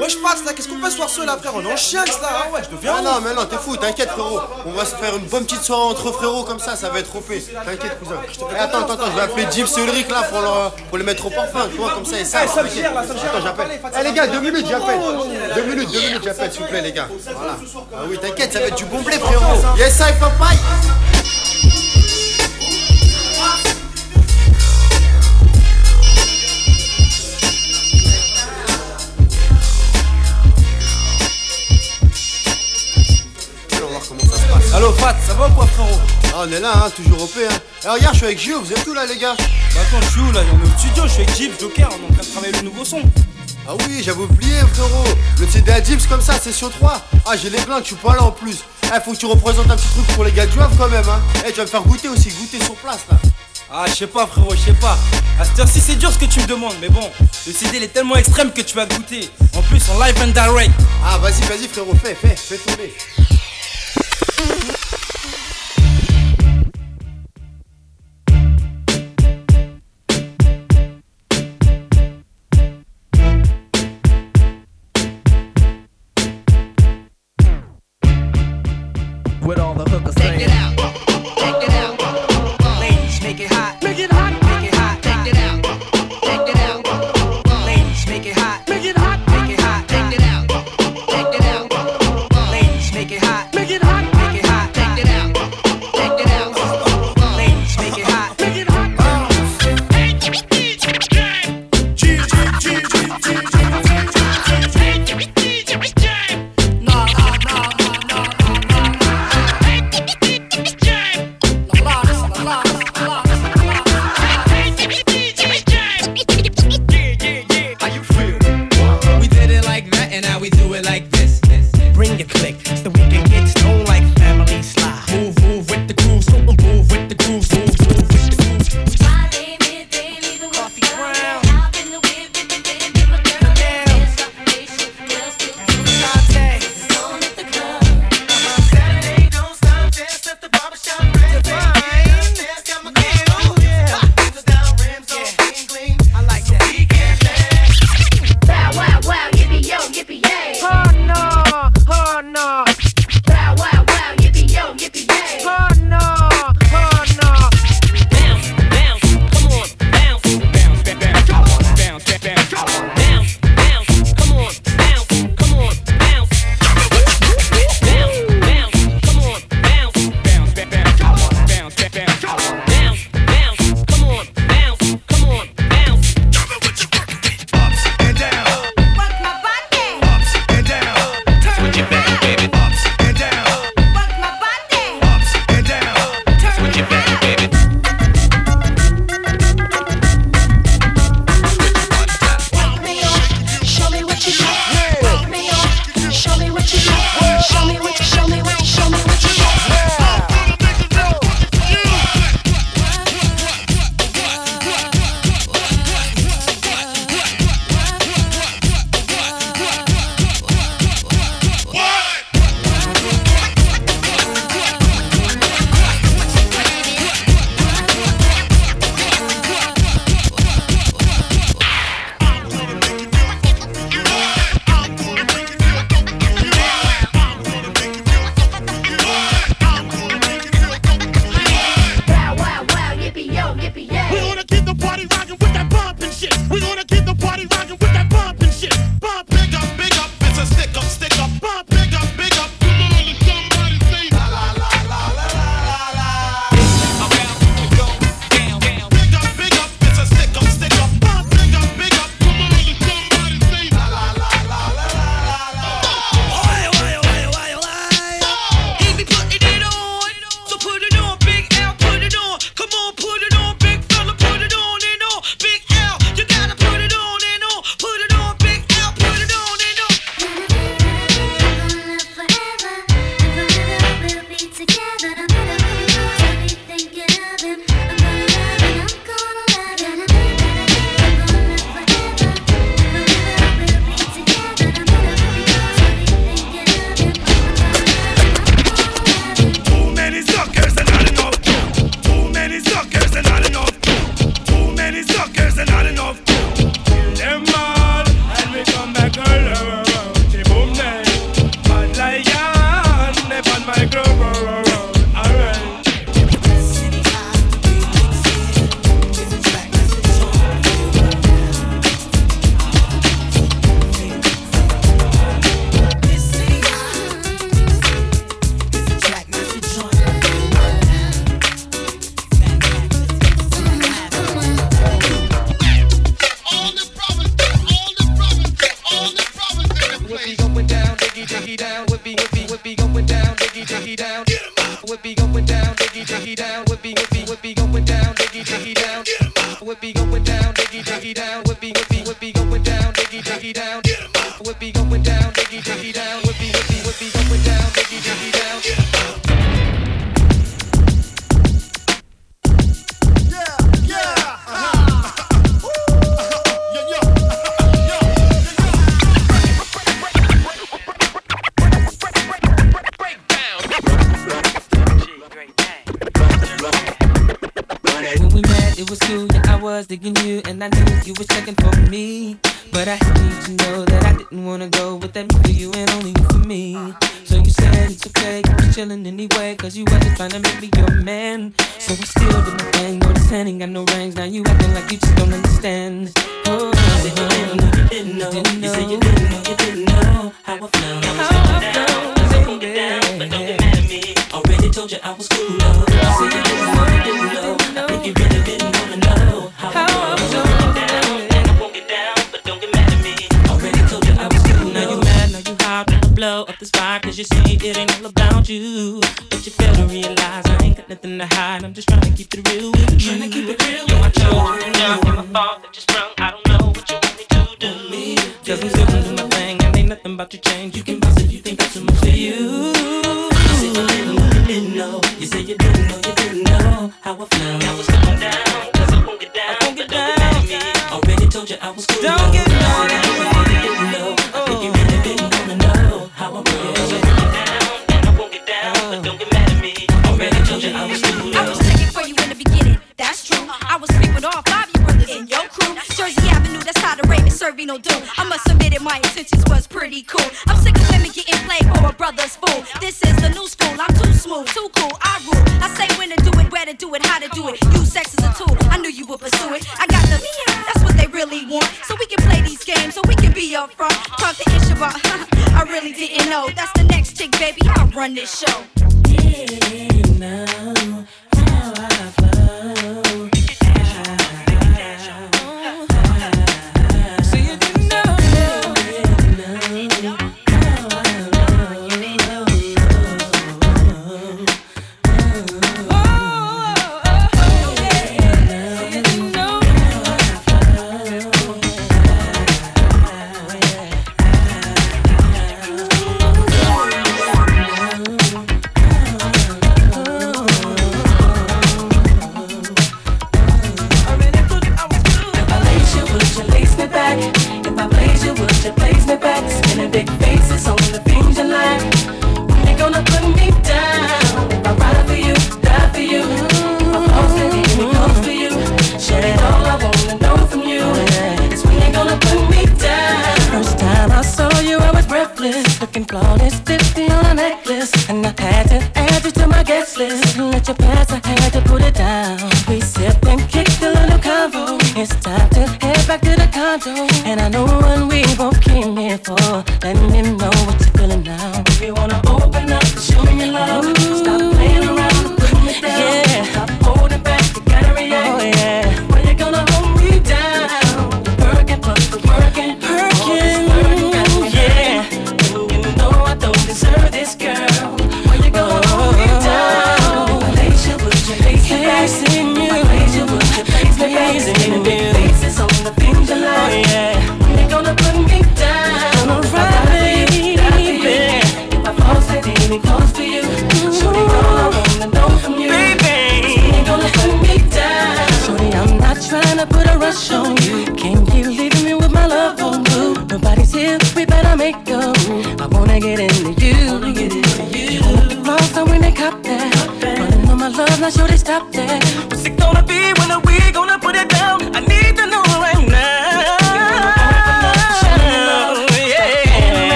Ouais, je passe là, qu'est-ce qu'on fait soir là, frère? On est en chien, là, hein, ouais, je deviens. Ah non, mais non, t'es fou, t'inquiète, frérot. On va se faire une bonne petite soirée entre frérots comme ça, ça va être OP. T'inquiète, cousin. Eh, attends, attends, attends, je vais appeler Gibbs et Ulrich là pour, leur- pour les mettre au parfum, tu vois, comme ça, et ça. Eh, ça me gère, là, ça gère. Attends, j'appelle. Eh, les gars, deux minutes, j'appelle. Deux minutes, deux minutes, j'appelle, s'il vous plaît, les gars. Voilà. Ah oui, t'inquiète, ça va être du bon blé, frérot. Yes, I, papaye. On est là, hein, toujours OP. Hein. Eh, regarde, je suis avec Gio, vous êtes où là, les gars? Bah, attends, je suis où là? On est au studio, je suis avec Jeep, Joker, on est en train de travailler le nouveau son. Ah oui, j'avais oublié, frérot. Le CD à Gibbs comme ça, session 3. Ah, j'ai les blindes, je suis pas là en plus. Eh, faut que tu représentes un petit truc pour les gars du Havre quand même, hein. Eh, tu vas me faire goûter aussi, goûter sur place là. Ah, je sais pas, frérot, je sais pas. À cette heure-ci, c'est dur ce que tu me demandes, mais bon, le CD il est tellement extrême que tu vas goûter. En plus, en live and direct. Ah, vas-y, vas-y, frérot, fais, fais, fais tourner. You know, you didn't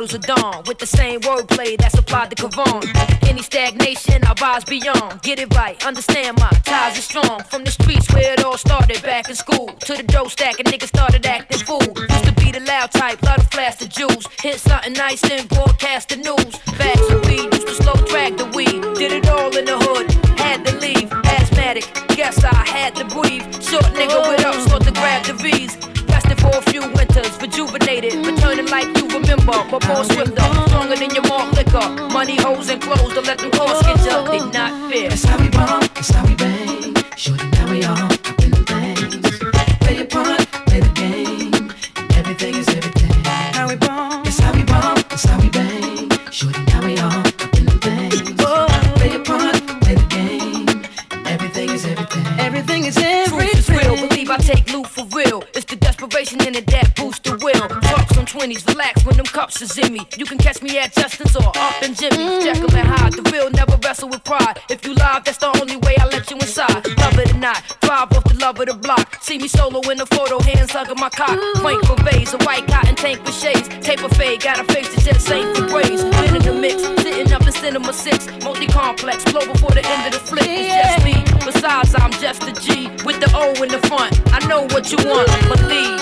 bottles of Dawn. With the same wordplay that's applied to Kavon. Any stagnation, I rise beyond. Get it right, understand my ties are strong. From the streets where it all started back in school. To the dough stack, and niggas started acting fool. Used to be the loud type, love to flash the juice. Hit something nice, then in the that boost the will. Talks on 20s, relax when them cups is in me. You can catch me at Justin's or up in Jimmy's. Mm. Jekyll and Hyde, the real never wrestle with pride. If you live, that's the only way I let you inside. Love it or not, thrive off the love of the block. See me solo in the photo, hands hugging my cock. Quaint berets, a white cotton tank with shades. Tape Taper fade, got a face that just ain't for praise. Been in the mix, sitting up in cinema six. Multi complex, blow before the end of the flick. It's just me. Besides, I'm just a G with the O in the front. I know what you want, believe.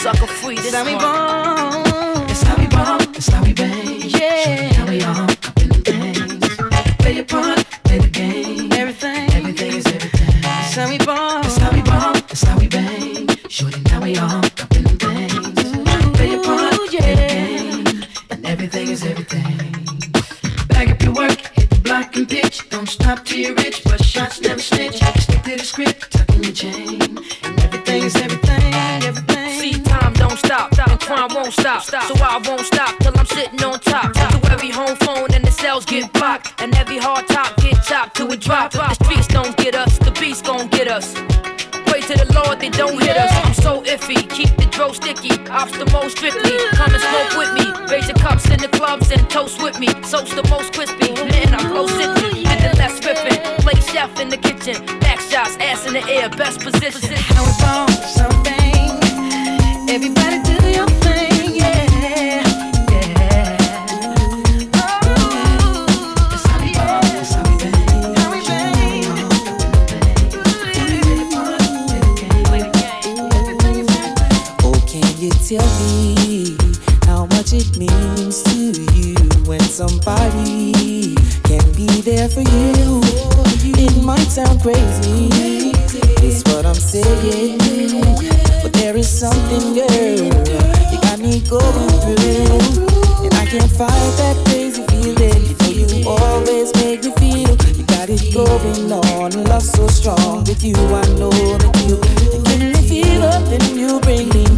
Sucker free. This how we. That's how we bump. That's how we bang. Yeah. Now we all up in the things. Play your part, play the game. Everything. Everything is everything. That's how we bump. That's how we bump. That's how we bang. Shorty, now we all up in the things. Play your part, play the game. And everything is everything. Bag up your work, hit the block and pitch. Don't stop till you're rich, but shots never crime won't stop. stop. So I won't stop till I'm sitting on top. To every home phone and the cells get blocked, and every hard top get chopped till it drop. The streets don't get us, the beats gon' get us. Pray to the Lord, they don't hit us. I'm so iffy, keep the dro sticky. Ops the most strictly, come and smoke with me. Raise your cups in the clubs and toast with me. Soast the most crispy, man, I flow sickly. Hit the less ripping, play chef in the kitchen. Back shots, ass in the air, best position. Somebody can be there for you? It might sound crazy, it's what I'm saying, but there is something, girl, you got me going through, and I can't fight that crazy feeling. You know you always make me feel you got it going on, love so strong with you. I know that you, you give me feel up and you bring me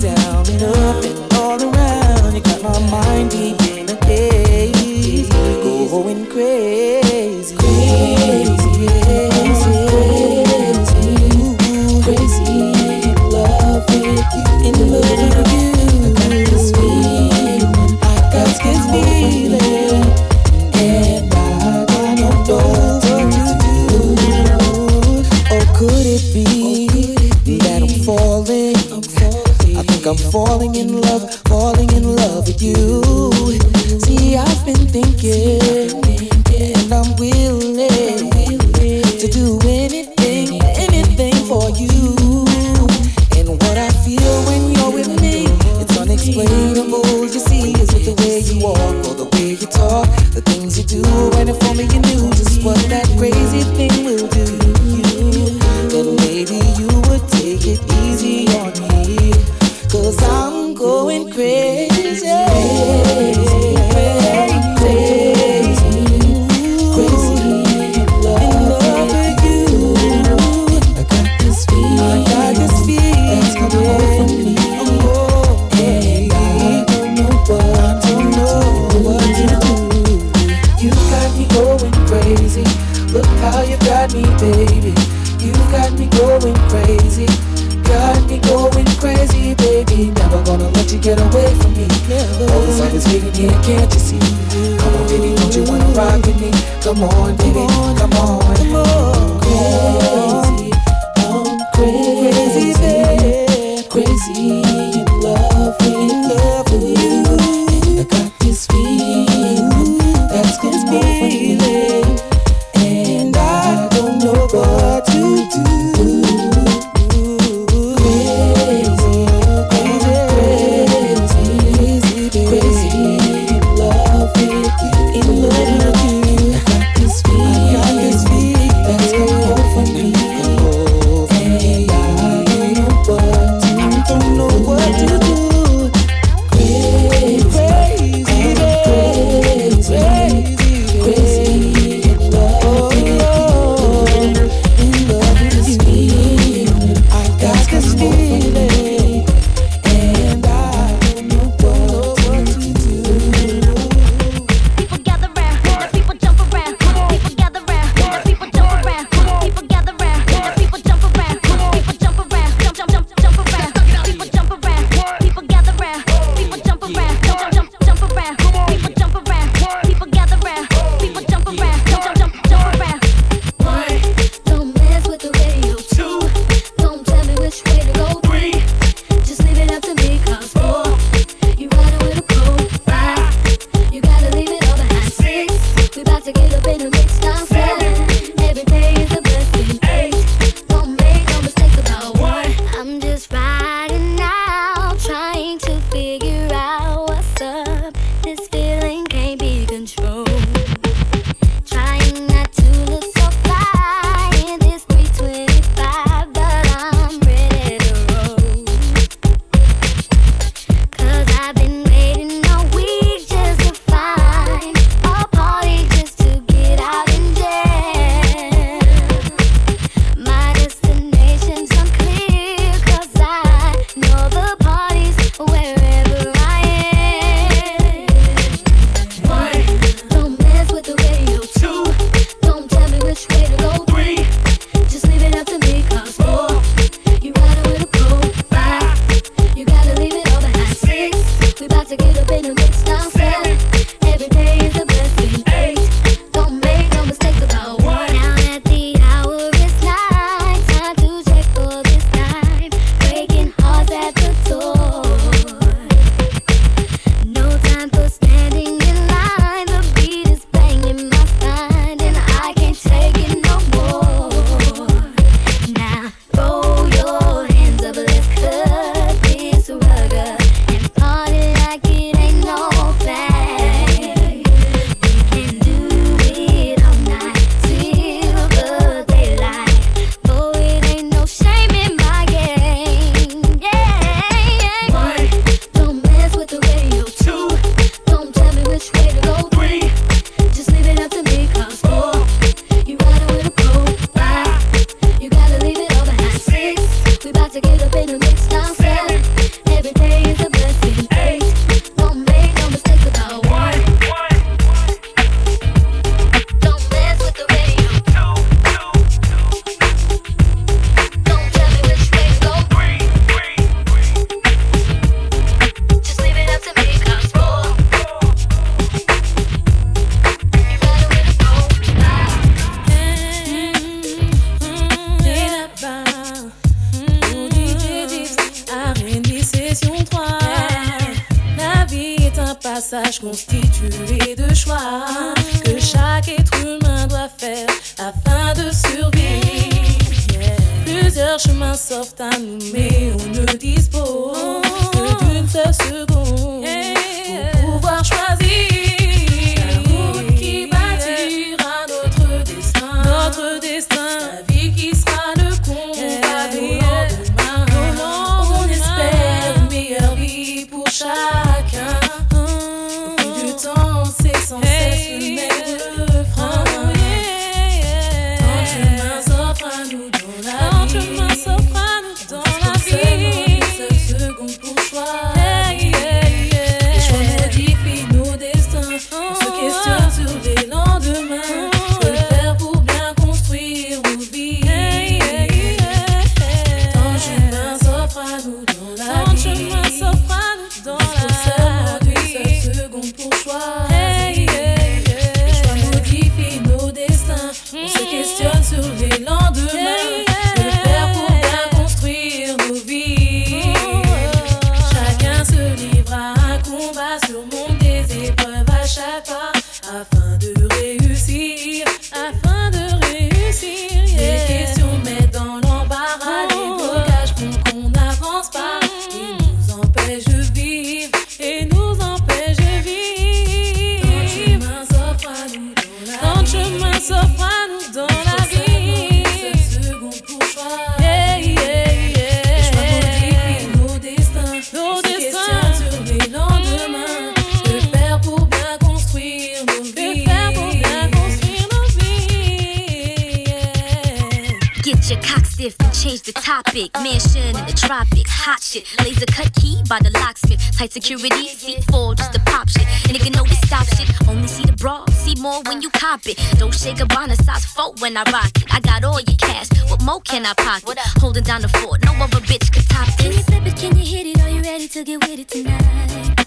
topic. Mansion in the tropics, hot shit. Laser cut key by the locksmith. Tight security, seat four just to pop shit. And nigga know we stop shit. Only see the bra, see more when you cop it. Don't shake a bonnet, size four when I rock it. I got all your cash, what more can I pocket? Holding down the fort, no other bitch could top this. Can you flip it? Can you hit it? Are you ready to get with it tonight?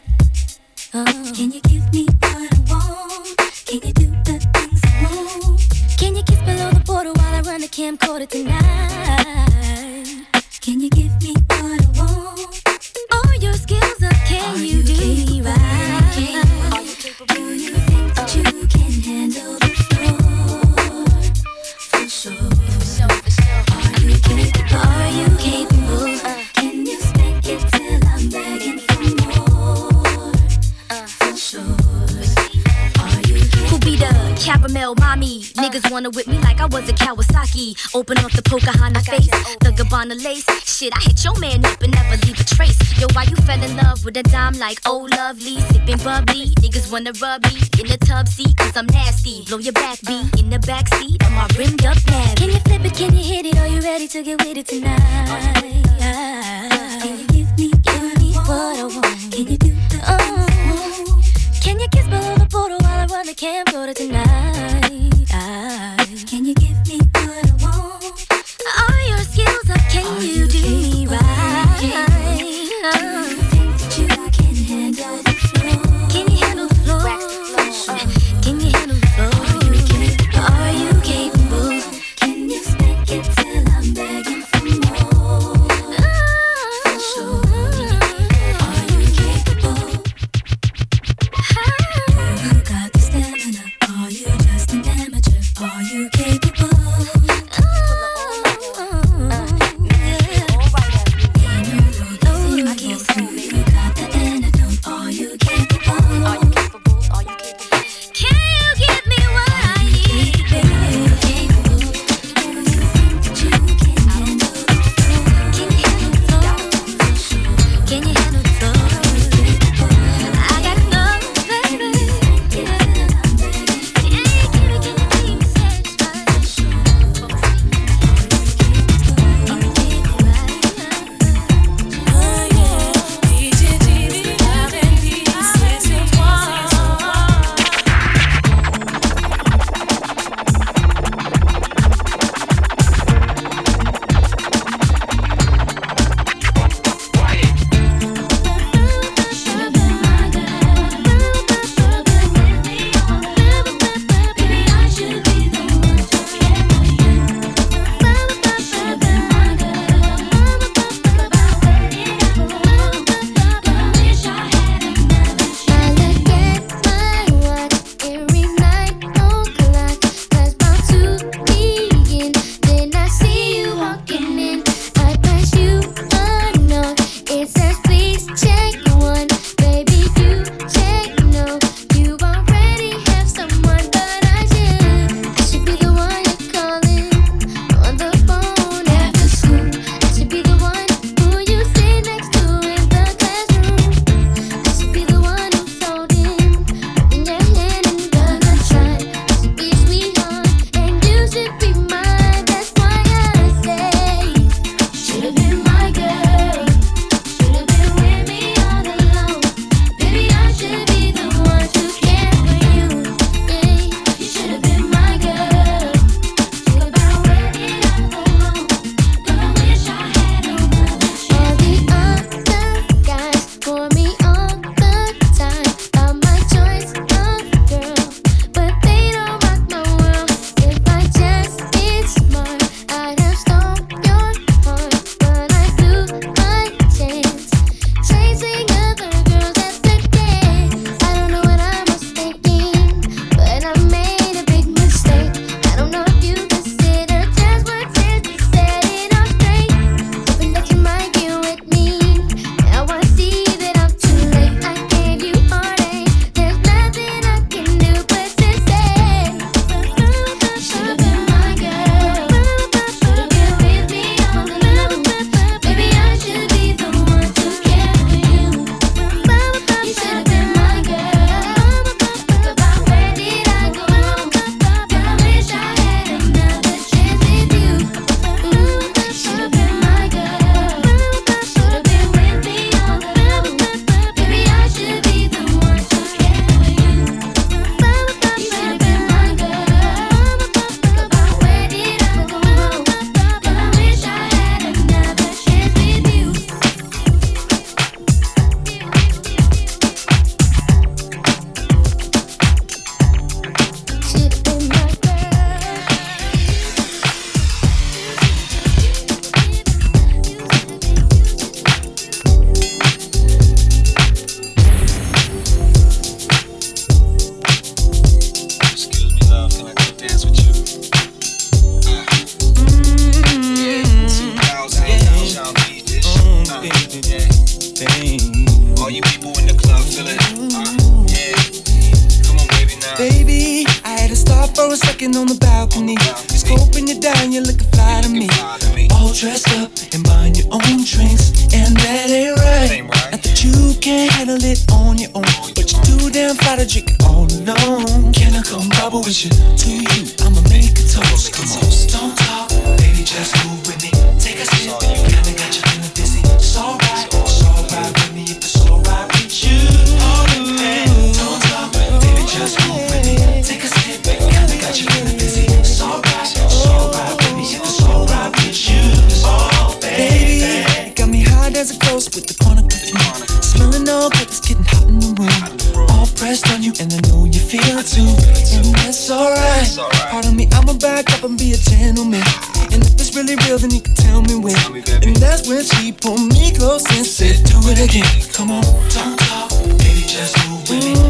Oh. Can you give me what I want? Can you do the things I want? Can you kiss below the border while I run the camcorder tonight? Can you give me what I want? All your skills up, can you, do me right? Do you think that you caramel mommy? Niggas wanna whip me like I was a Kawasaki. Open up the Pocahontas face, the Gabbana lace. Shit, I hit your man up and never leave a trace. Yo, why you fell in love with a dime like oh lovely? Sipping bubbly, niggas wanna rub me in the tub seat, cause I'm nasty. Blow your back beat in the back seat of my rimmed up navy. Can you flip it? Can you hit it? Are you ready to get with it tonight? Can you give me, give me what I want? Can you do the uh, Can you kiss below the border while I can't go to tonight. I, can you give me what I want? Are your skills up? Can Are you, do me right? Do you think that you can handle the? Can you handle the floor? She keep me close and said, Do it again. Come on, don't talk, baby, just move with me."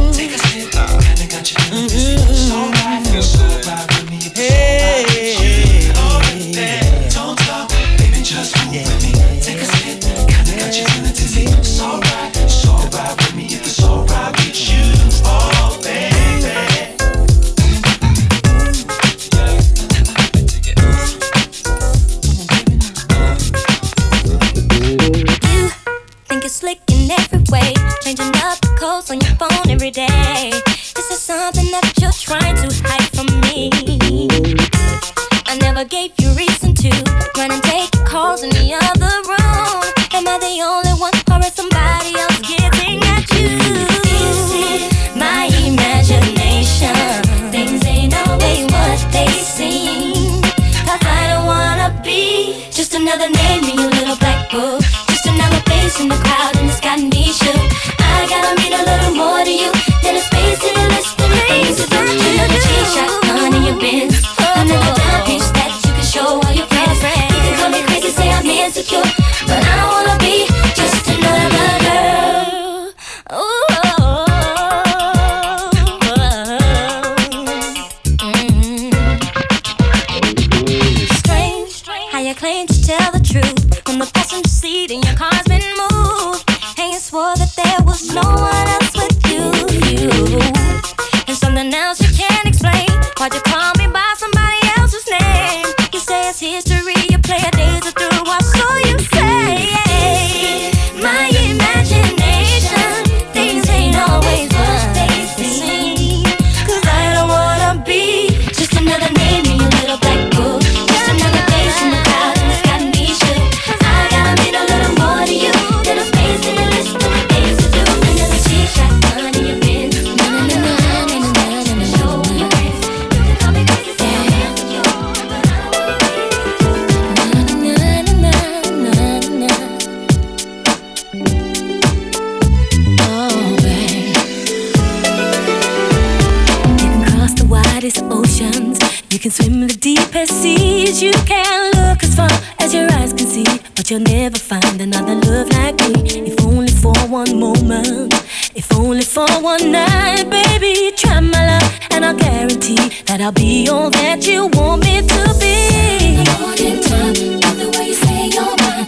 widest oceans. You can swim the deepest seas. You can look as far as your eyes can see. But you'll never find another love like me. If only for one moment, if only for one night, baby. Try my love, and I'll guarantee that I'll be all that you want me to be. In the Morning time, love the way you say you're mine.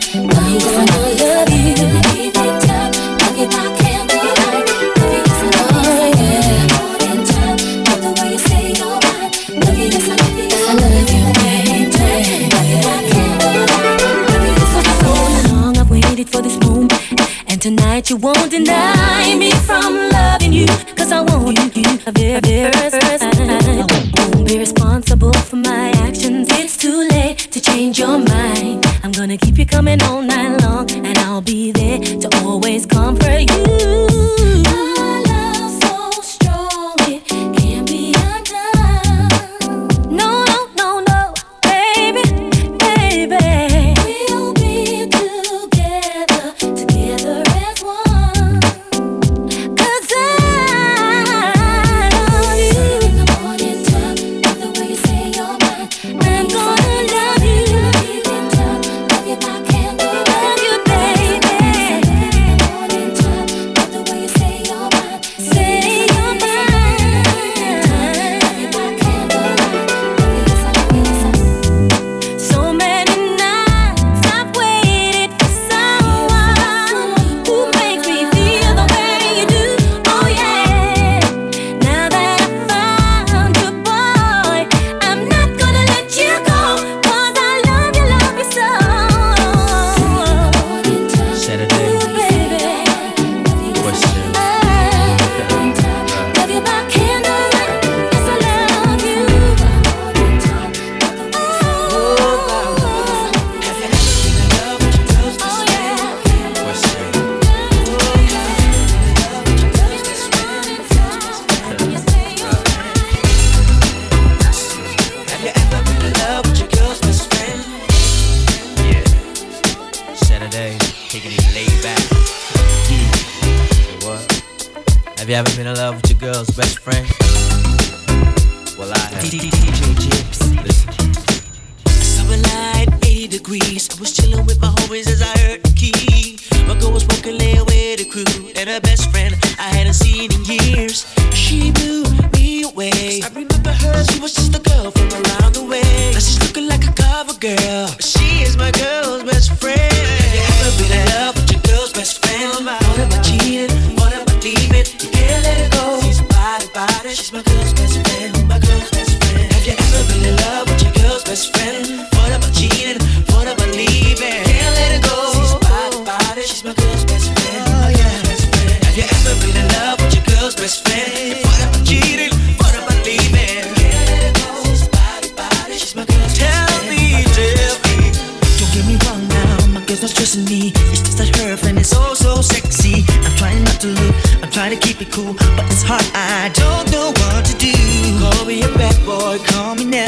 Cause I know I love you. You won't deny me from loving you, cause I want you won't be responsible for my actions. It's too late to change your mind. I'm gonna keep you coming all night long, and I'll be there to always comfort you. taking it laid back. Yeah. what? Have you ever been in love with your girl's best friend? Well, I have. DJ Djibes. Listen. Summer night, 80 degrees. I was chilling with my homies as I heard the key. My girl was walking away with the crew and her best friend I hadn't seen in years. She blew freeway. I remember her, she was just a girl from around the way. Now she's looking like a cover girl. She is my girl's best friend. Have you ever been in love with your girl's best friend? What am I cheating? What am I leaving? You can't let it go. She's body, body. She's my girl's best friend. My girl's best friend. Have you ever been in love with your girl's best friend? to me. It's just that her and it's so so sexy. I'm trying not to look, I'm trying to keep it cool, but it's hard. I don't know what to do. Call me a bad boy, call me now.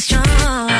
strong.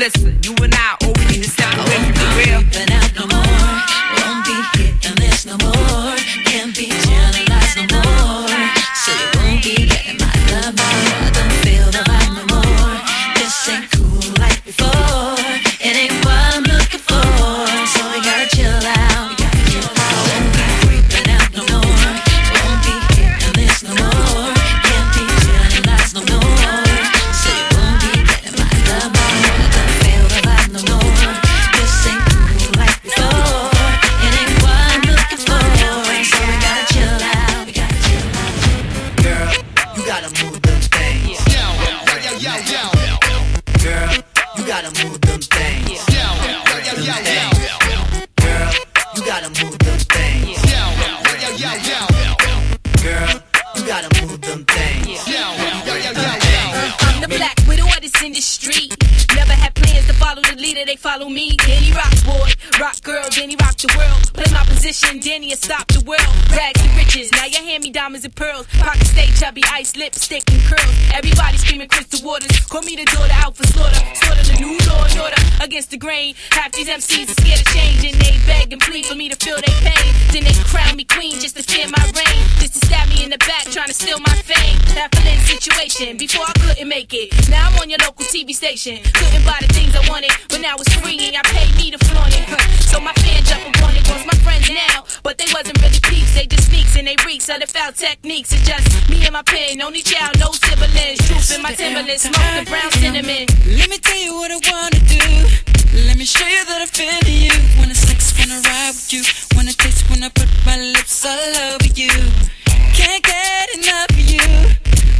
Listen, you and I they follow me. Danny Rocks boy. Rock girl, Danny rock rocked the world. Play my position, Danny, he stop the world. Rags to riches, now you hand me diamonds and pearls. Pocket stay chubby, ice, lipstick, and curls. Everybody screaming crystal waters. Call me the daughter out for slaughter. Slaughter the new law and order against the grain. Half these MCs are scared of change and they beg and plead for me to feel their pain. Then they crown me queen just to steal my reign. Just to stab me in the back, trying to steal my fame. That feeling situation before I couldn't make it. Now I'm on your local TV station. Couldn't buy the things I wanted, but now it's free and I all pay me to flaunt it. So my fans up and wanted was my friends now. But they wasn't really peeps, they just sneaks and they reeks of the foul techniques. It's just me and my pen, only child, no siblings. Truth in my Timberlands, smoke the brown cinnamon. Let me tell you what I wanna do. Let me show you that I feel you. Wanna sex, wanna ride with you. Wanna taste, wanna put my lips all over you. Can't get enough of you.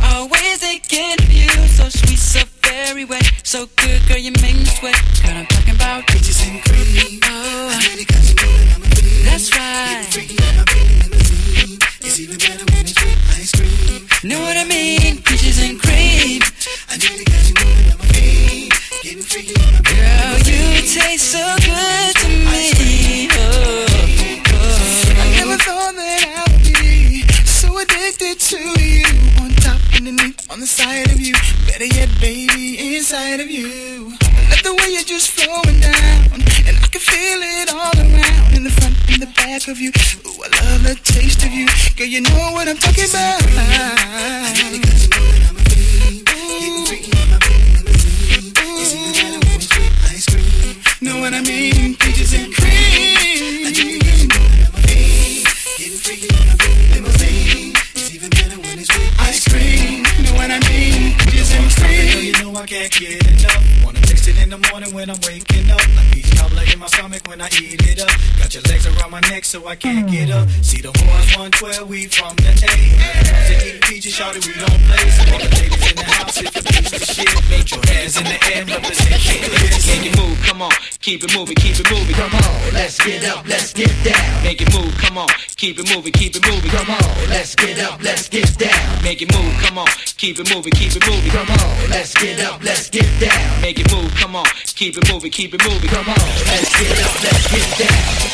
Always taking you, so sweet, so very wet. So good, girl, you make me sweat. Girl, I'm talking about peaches and cream. Oh, that's right. It's even better when it's with ice cream. Know what I mean? Peaches and cream. I need to catch you moving on my feet. Getting freaky on my brain. Girl, you taste so good to me. Oh, oh, oh. I never thought that I would be so addicted to you. Underneath, on the side of you. Better yet, baby, inside of you. Let the way you're just flowing down. And I can feel it all around. In the front, in the back of you. Ooh, I love the taste of you. Girl, you know what I'm talking about. I cream. Know what I mean? Peaches and cream. I it 'cause you're moving on my feet. Getting freaky what I mean? Peaches and cream. You know I can't get enough. Wanna taste it in the morning when I'm waking up. Like peach cobbler in my stomach when I eat it up. Got your legs around my neck so I can't get up. See the boys 112, we from the A. To eat peaches, shout it, we don't play. So all the ladies in the house, if you piece of shit, make your hands in the air, represent kids. Make it move, come on, keep it moving, keep it moving. Come on, let's get up, let's get down. Make it move, come on, keep it moving, keep it moving. Come on, let's get up, let's get down. Make it move, come on, keep it moving, keep it moving. Come on, let's get up, let's get down. Make it move, come on, keep it moving, keep it moving. Come on, let's get up, let's get down.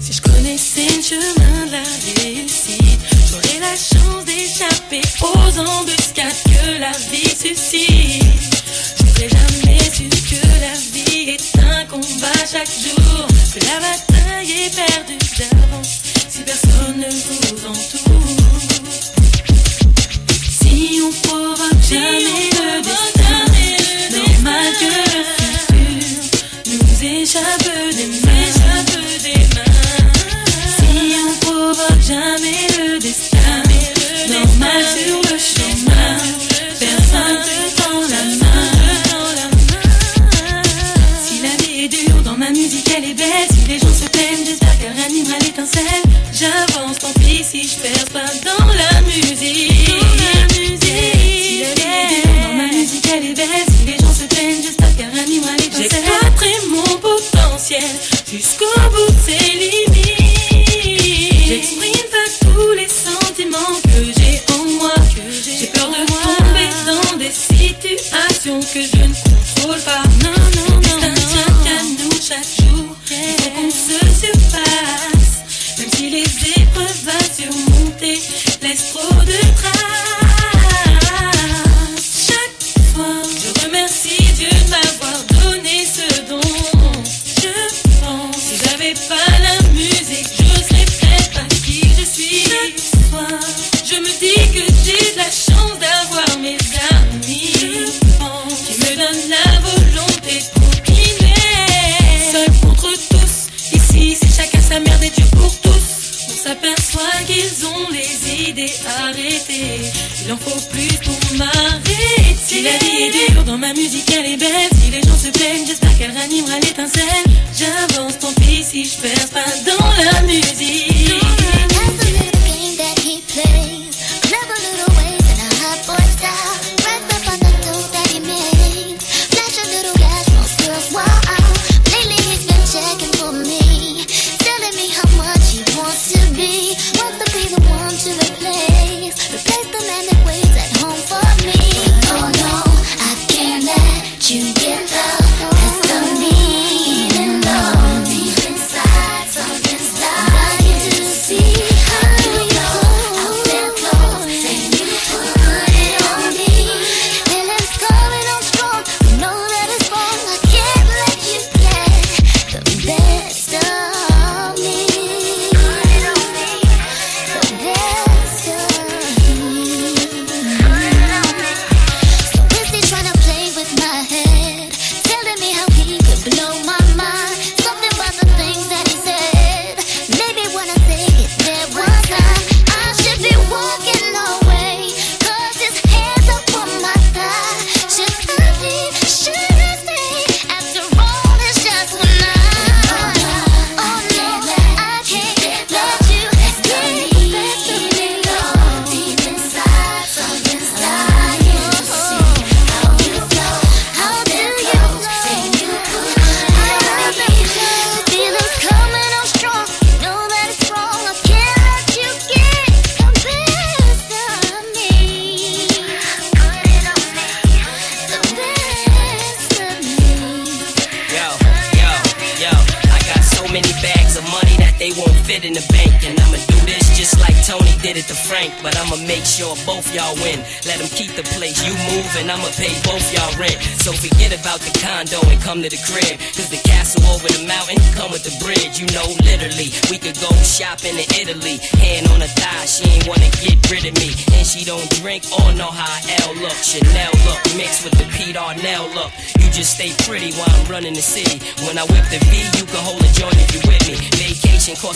Si je connaissais le chemin de la réussite, j'aurais la chance d'échapper aux embuscades que la vie suscite. J'aurais jamais su que la vie est un combat chaque jour, que la bataille est perdue d'avance si personne ne vous entoure. Si on provoque jamais le destin, normal que le futur nous échappe des mains. Si on provoque jamais Si la vie est dure, dans ma musique elle est belle. Si les gens se plaignent, j'espère qu'elle ranimera l'étincelle. J'avance, tant pis si je perds pas dans la musique.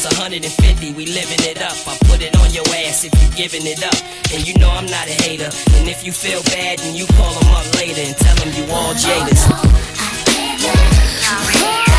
pounds, 150, we living it up. I put it on your ass if you're giving it up. And you know I'm not a hater. And if you feel bad, then you call them up later and tell them you all jaded. Oh, no,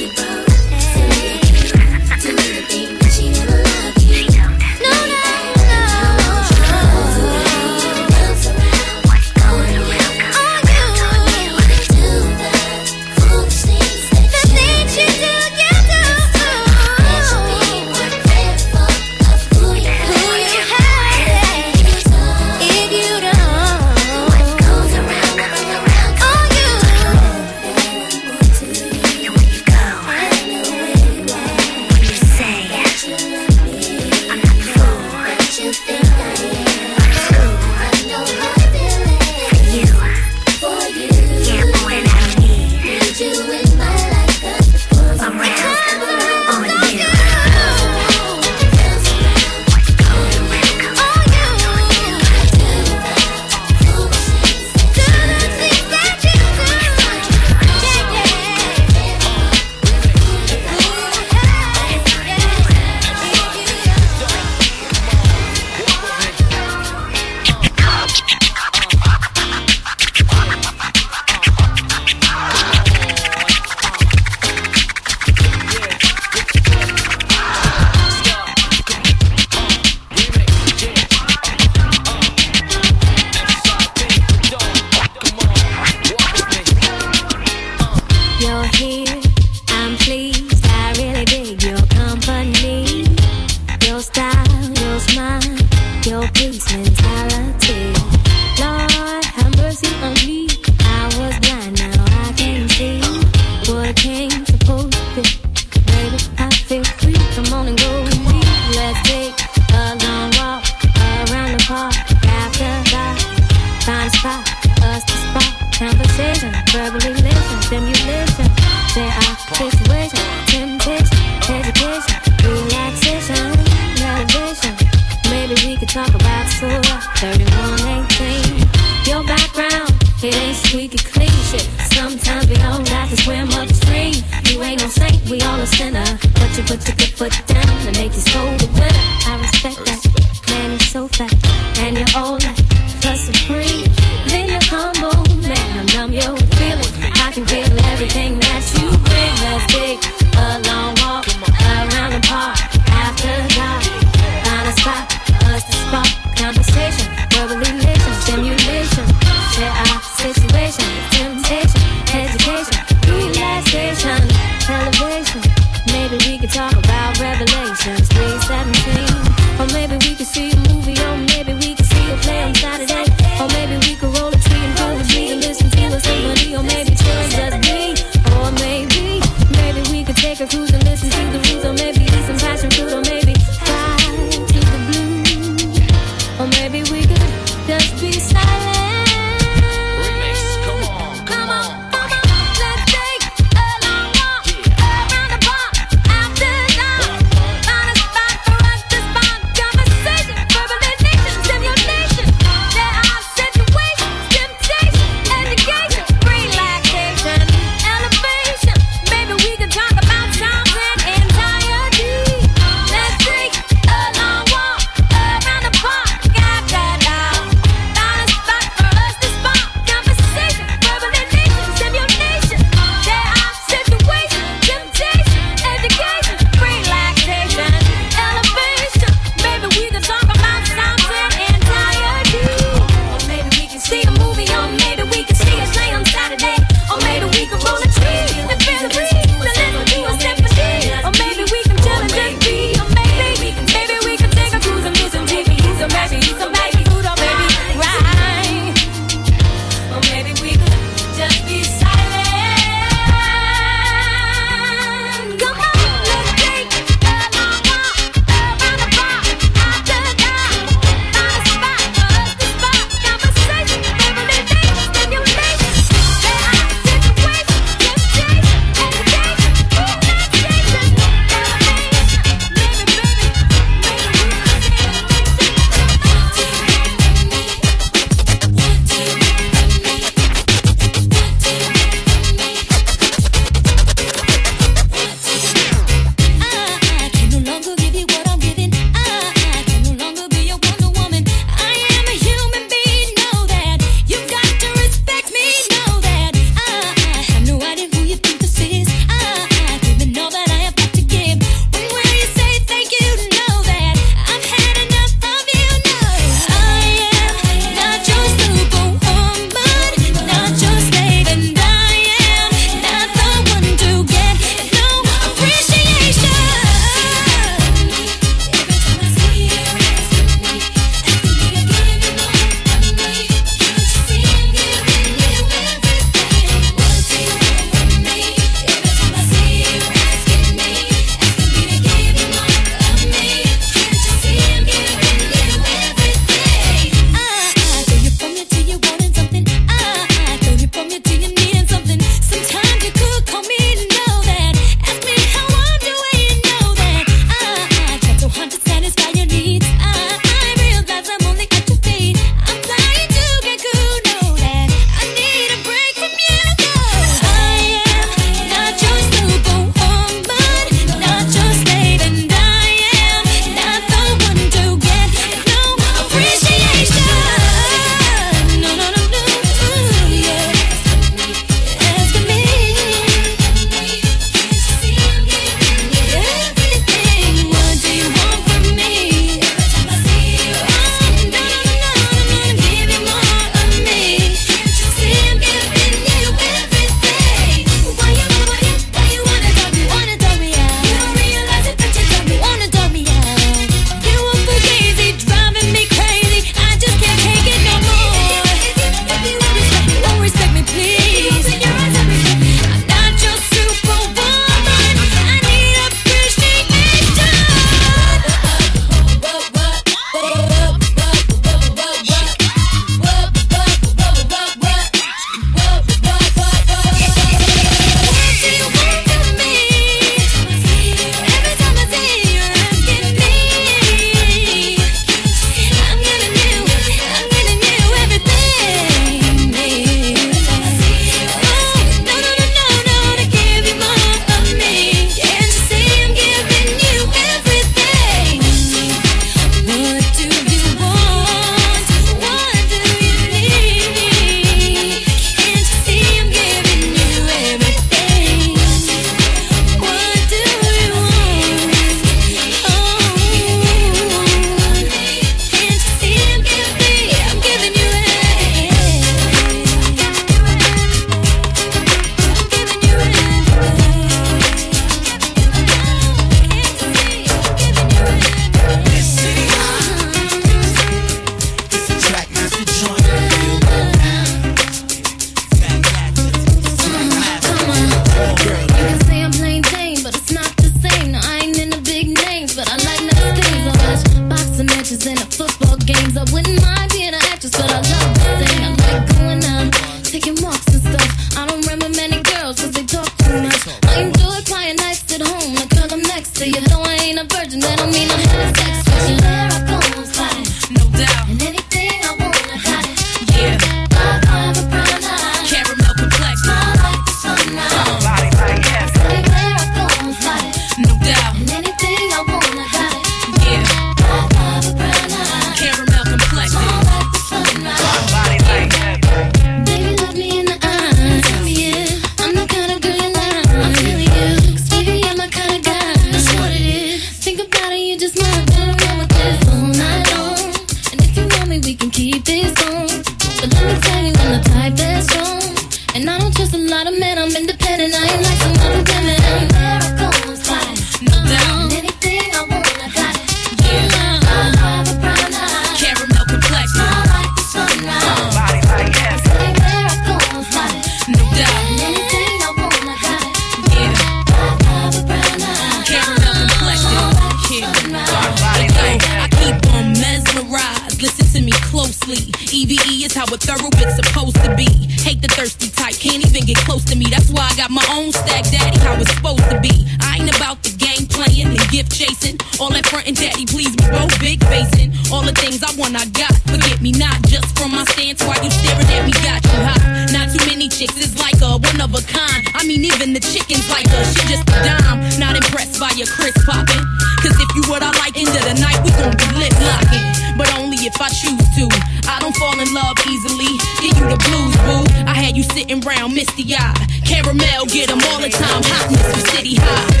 like her, she just a dime. Not impressed by your Chris poppin'. Cause if you what I like, end of the night, we gon' be lip locking. But only if I choose to. I don't fall in love easily. Give you the blues, boo. I had you sitting round misty eye. Caramel, get 'em all the time. City high. City High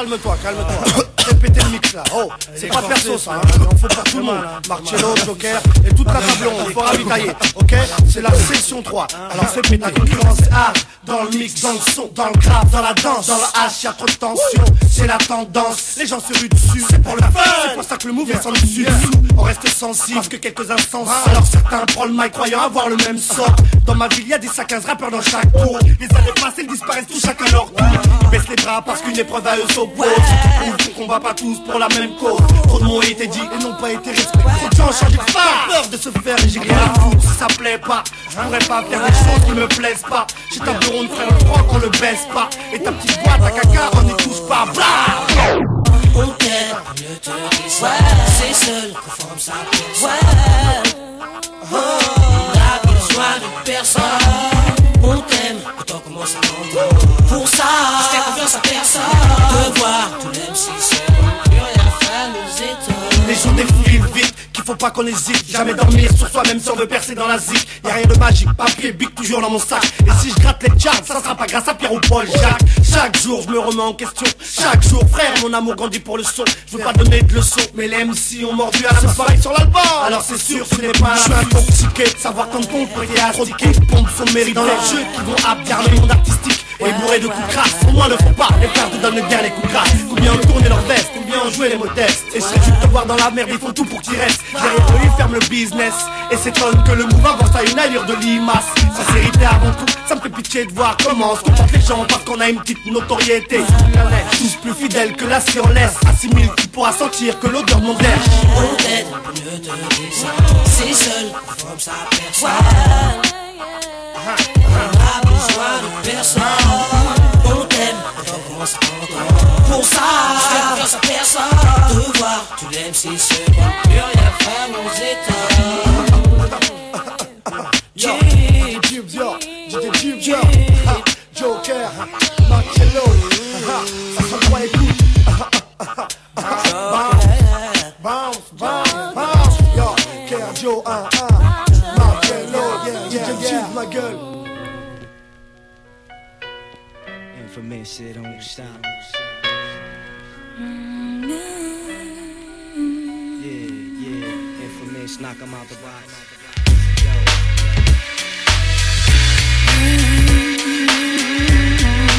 calme-toi, calme-toi. Fais péter le mix là. Oh, c'est pas perso ça. hein. En faut pour tout le monde. Marcello, Joker et toute la table ronde. Faut ravitailler. Ok? C'est la session 3. Alors fais péter la concurrence. Dans le mix, dans le son, dans le grave, dans la danse, dans la hache, y'a trop de tension. C'est la tendance. Les gens se ruent dessus. C'est pour le fun. C'est pour ça que le move est sans dessus dessous. On reste sensible parce que quelques instants. Alors certains prennent le mic croyant avoir le même sort. Dans ma ville, y'a des 15 rappeurs dans chaque tour. Les années passées, ils disparaissent tous chacun leur tour. Ils baissent les bras parce qu'une épreuve à eux s'oppose. Prouvent qu'on va pas tous pour la même cause. Trop de mots ont été dit et n'ont pas été respectés. Trop de gens de phare. Peur de se faire et j'ai rien à foutre si ça plaît pas. Je pourrais pas faire des choses qui me plaisent pas. J'ai ta bureau de frère le froid qu'on le baisse pas. Et ta petite boîte à caca, on n'y touche pas. Blah On t'aime, ne te pas. C'est seul qu'on forme sa pièce. Ouais. Oh, on a besoin de personne. Faut pas qu'on hésite. Jamais dormir sur soi, même si on veut percer dans la zik. Y'a rien de magique, papier, bic toujours dans mon sac. Et si je gratte les charts, ça sera pas grâce à Pierre ou Paul Jacques. Chaque jour, je me remets en question. Chaque jour, frère, mon amour grandit pour le son. Je veux pas donner de leçons, mais les MC ont mordu à la soirée sur l'album. Alors c'est sûr, ce n'est pas Je suis intoxiqué savoir qu'un compte est à trop de pompe son mérite dans les jeux qui vont abgarder le monde artistique. Et bourré de coups crasses, au moins ne faut pas Les frères te donnent le dernier coup grâce. Combien ont tourné leur veste, combien ont joué les modestes Et serais tu te voir dans la merde, ils font tout pour qu'ils restent Derrière eux ils ferment le business. Et s'étonne que le mouvement avance à une allure de limace. Sincérité avant tout, ça me fait pitié de voir comment se comportent les gens Parce qu'on a une petite notoriété. Tous plus fidèles que la si on laisse Assimile, tu pourras sentir que l'odeur de mon Peut-être mieux de descendre C'est seul, comme ça personne Besoin de personne On t'aime, on commence à Pour ça, je fais à personne Te voir, tu l'aimes si secondes Plus rien faire nos états Infamous shit don't stop. Yeah, yeah, infamous, knock 'em out the box. I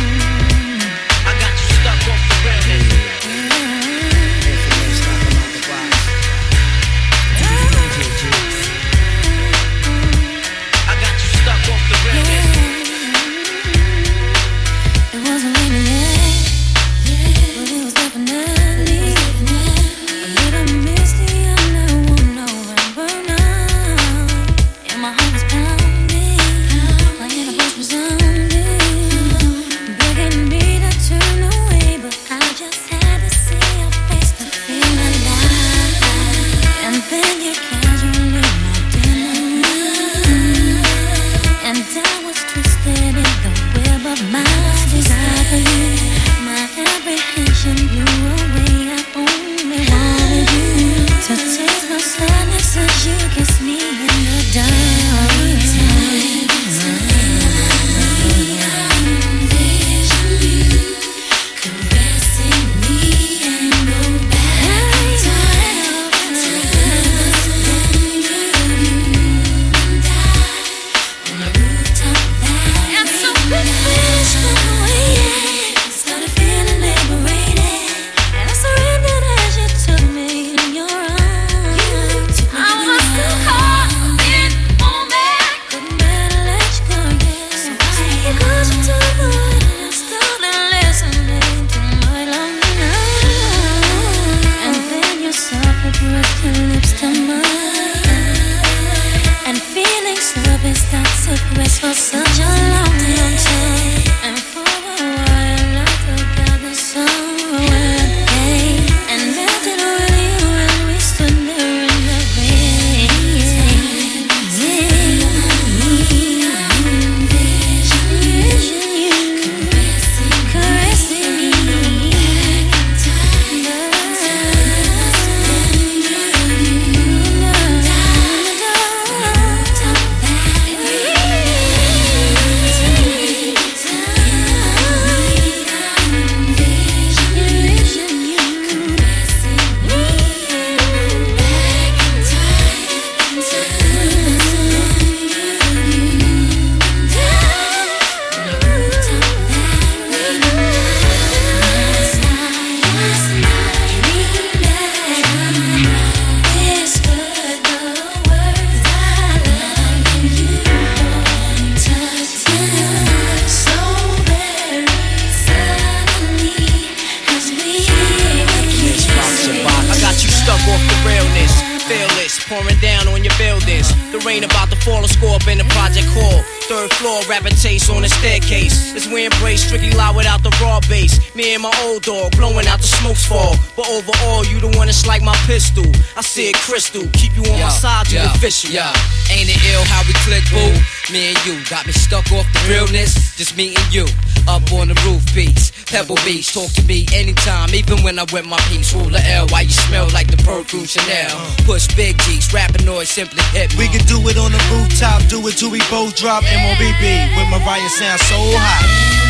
official. Yeah, ain't it ill how we click, boo? Me and you got me stuck off the realness. Just me and you up on the roof beats. Pebble beats. talk to me anytime, even when I wear my piece. Ruler L, why you smell like the perfume Chanel? Push big G's, rapping noise, simply hip. We can do it on the rooftop, do it till we both drop MOBB with Mariah sound so hot.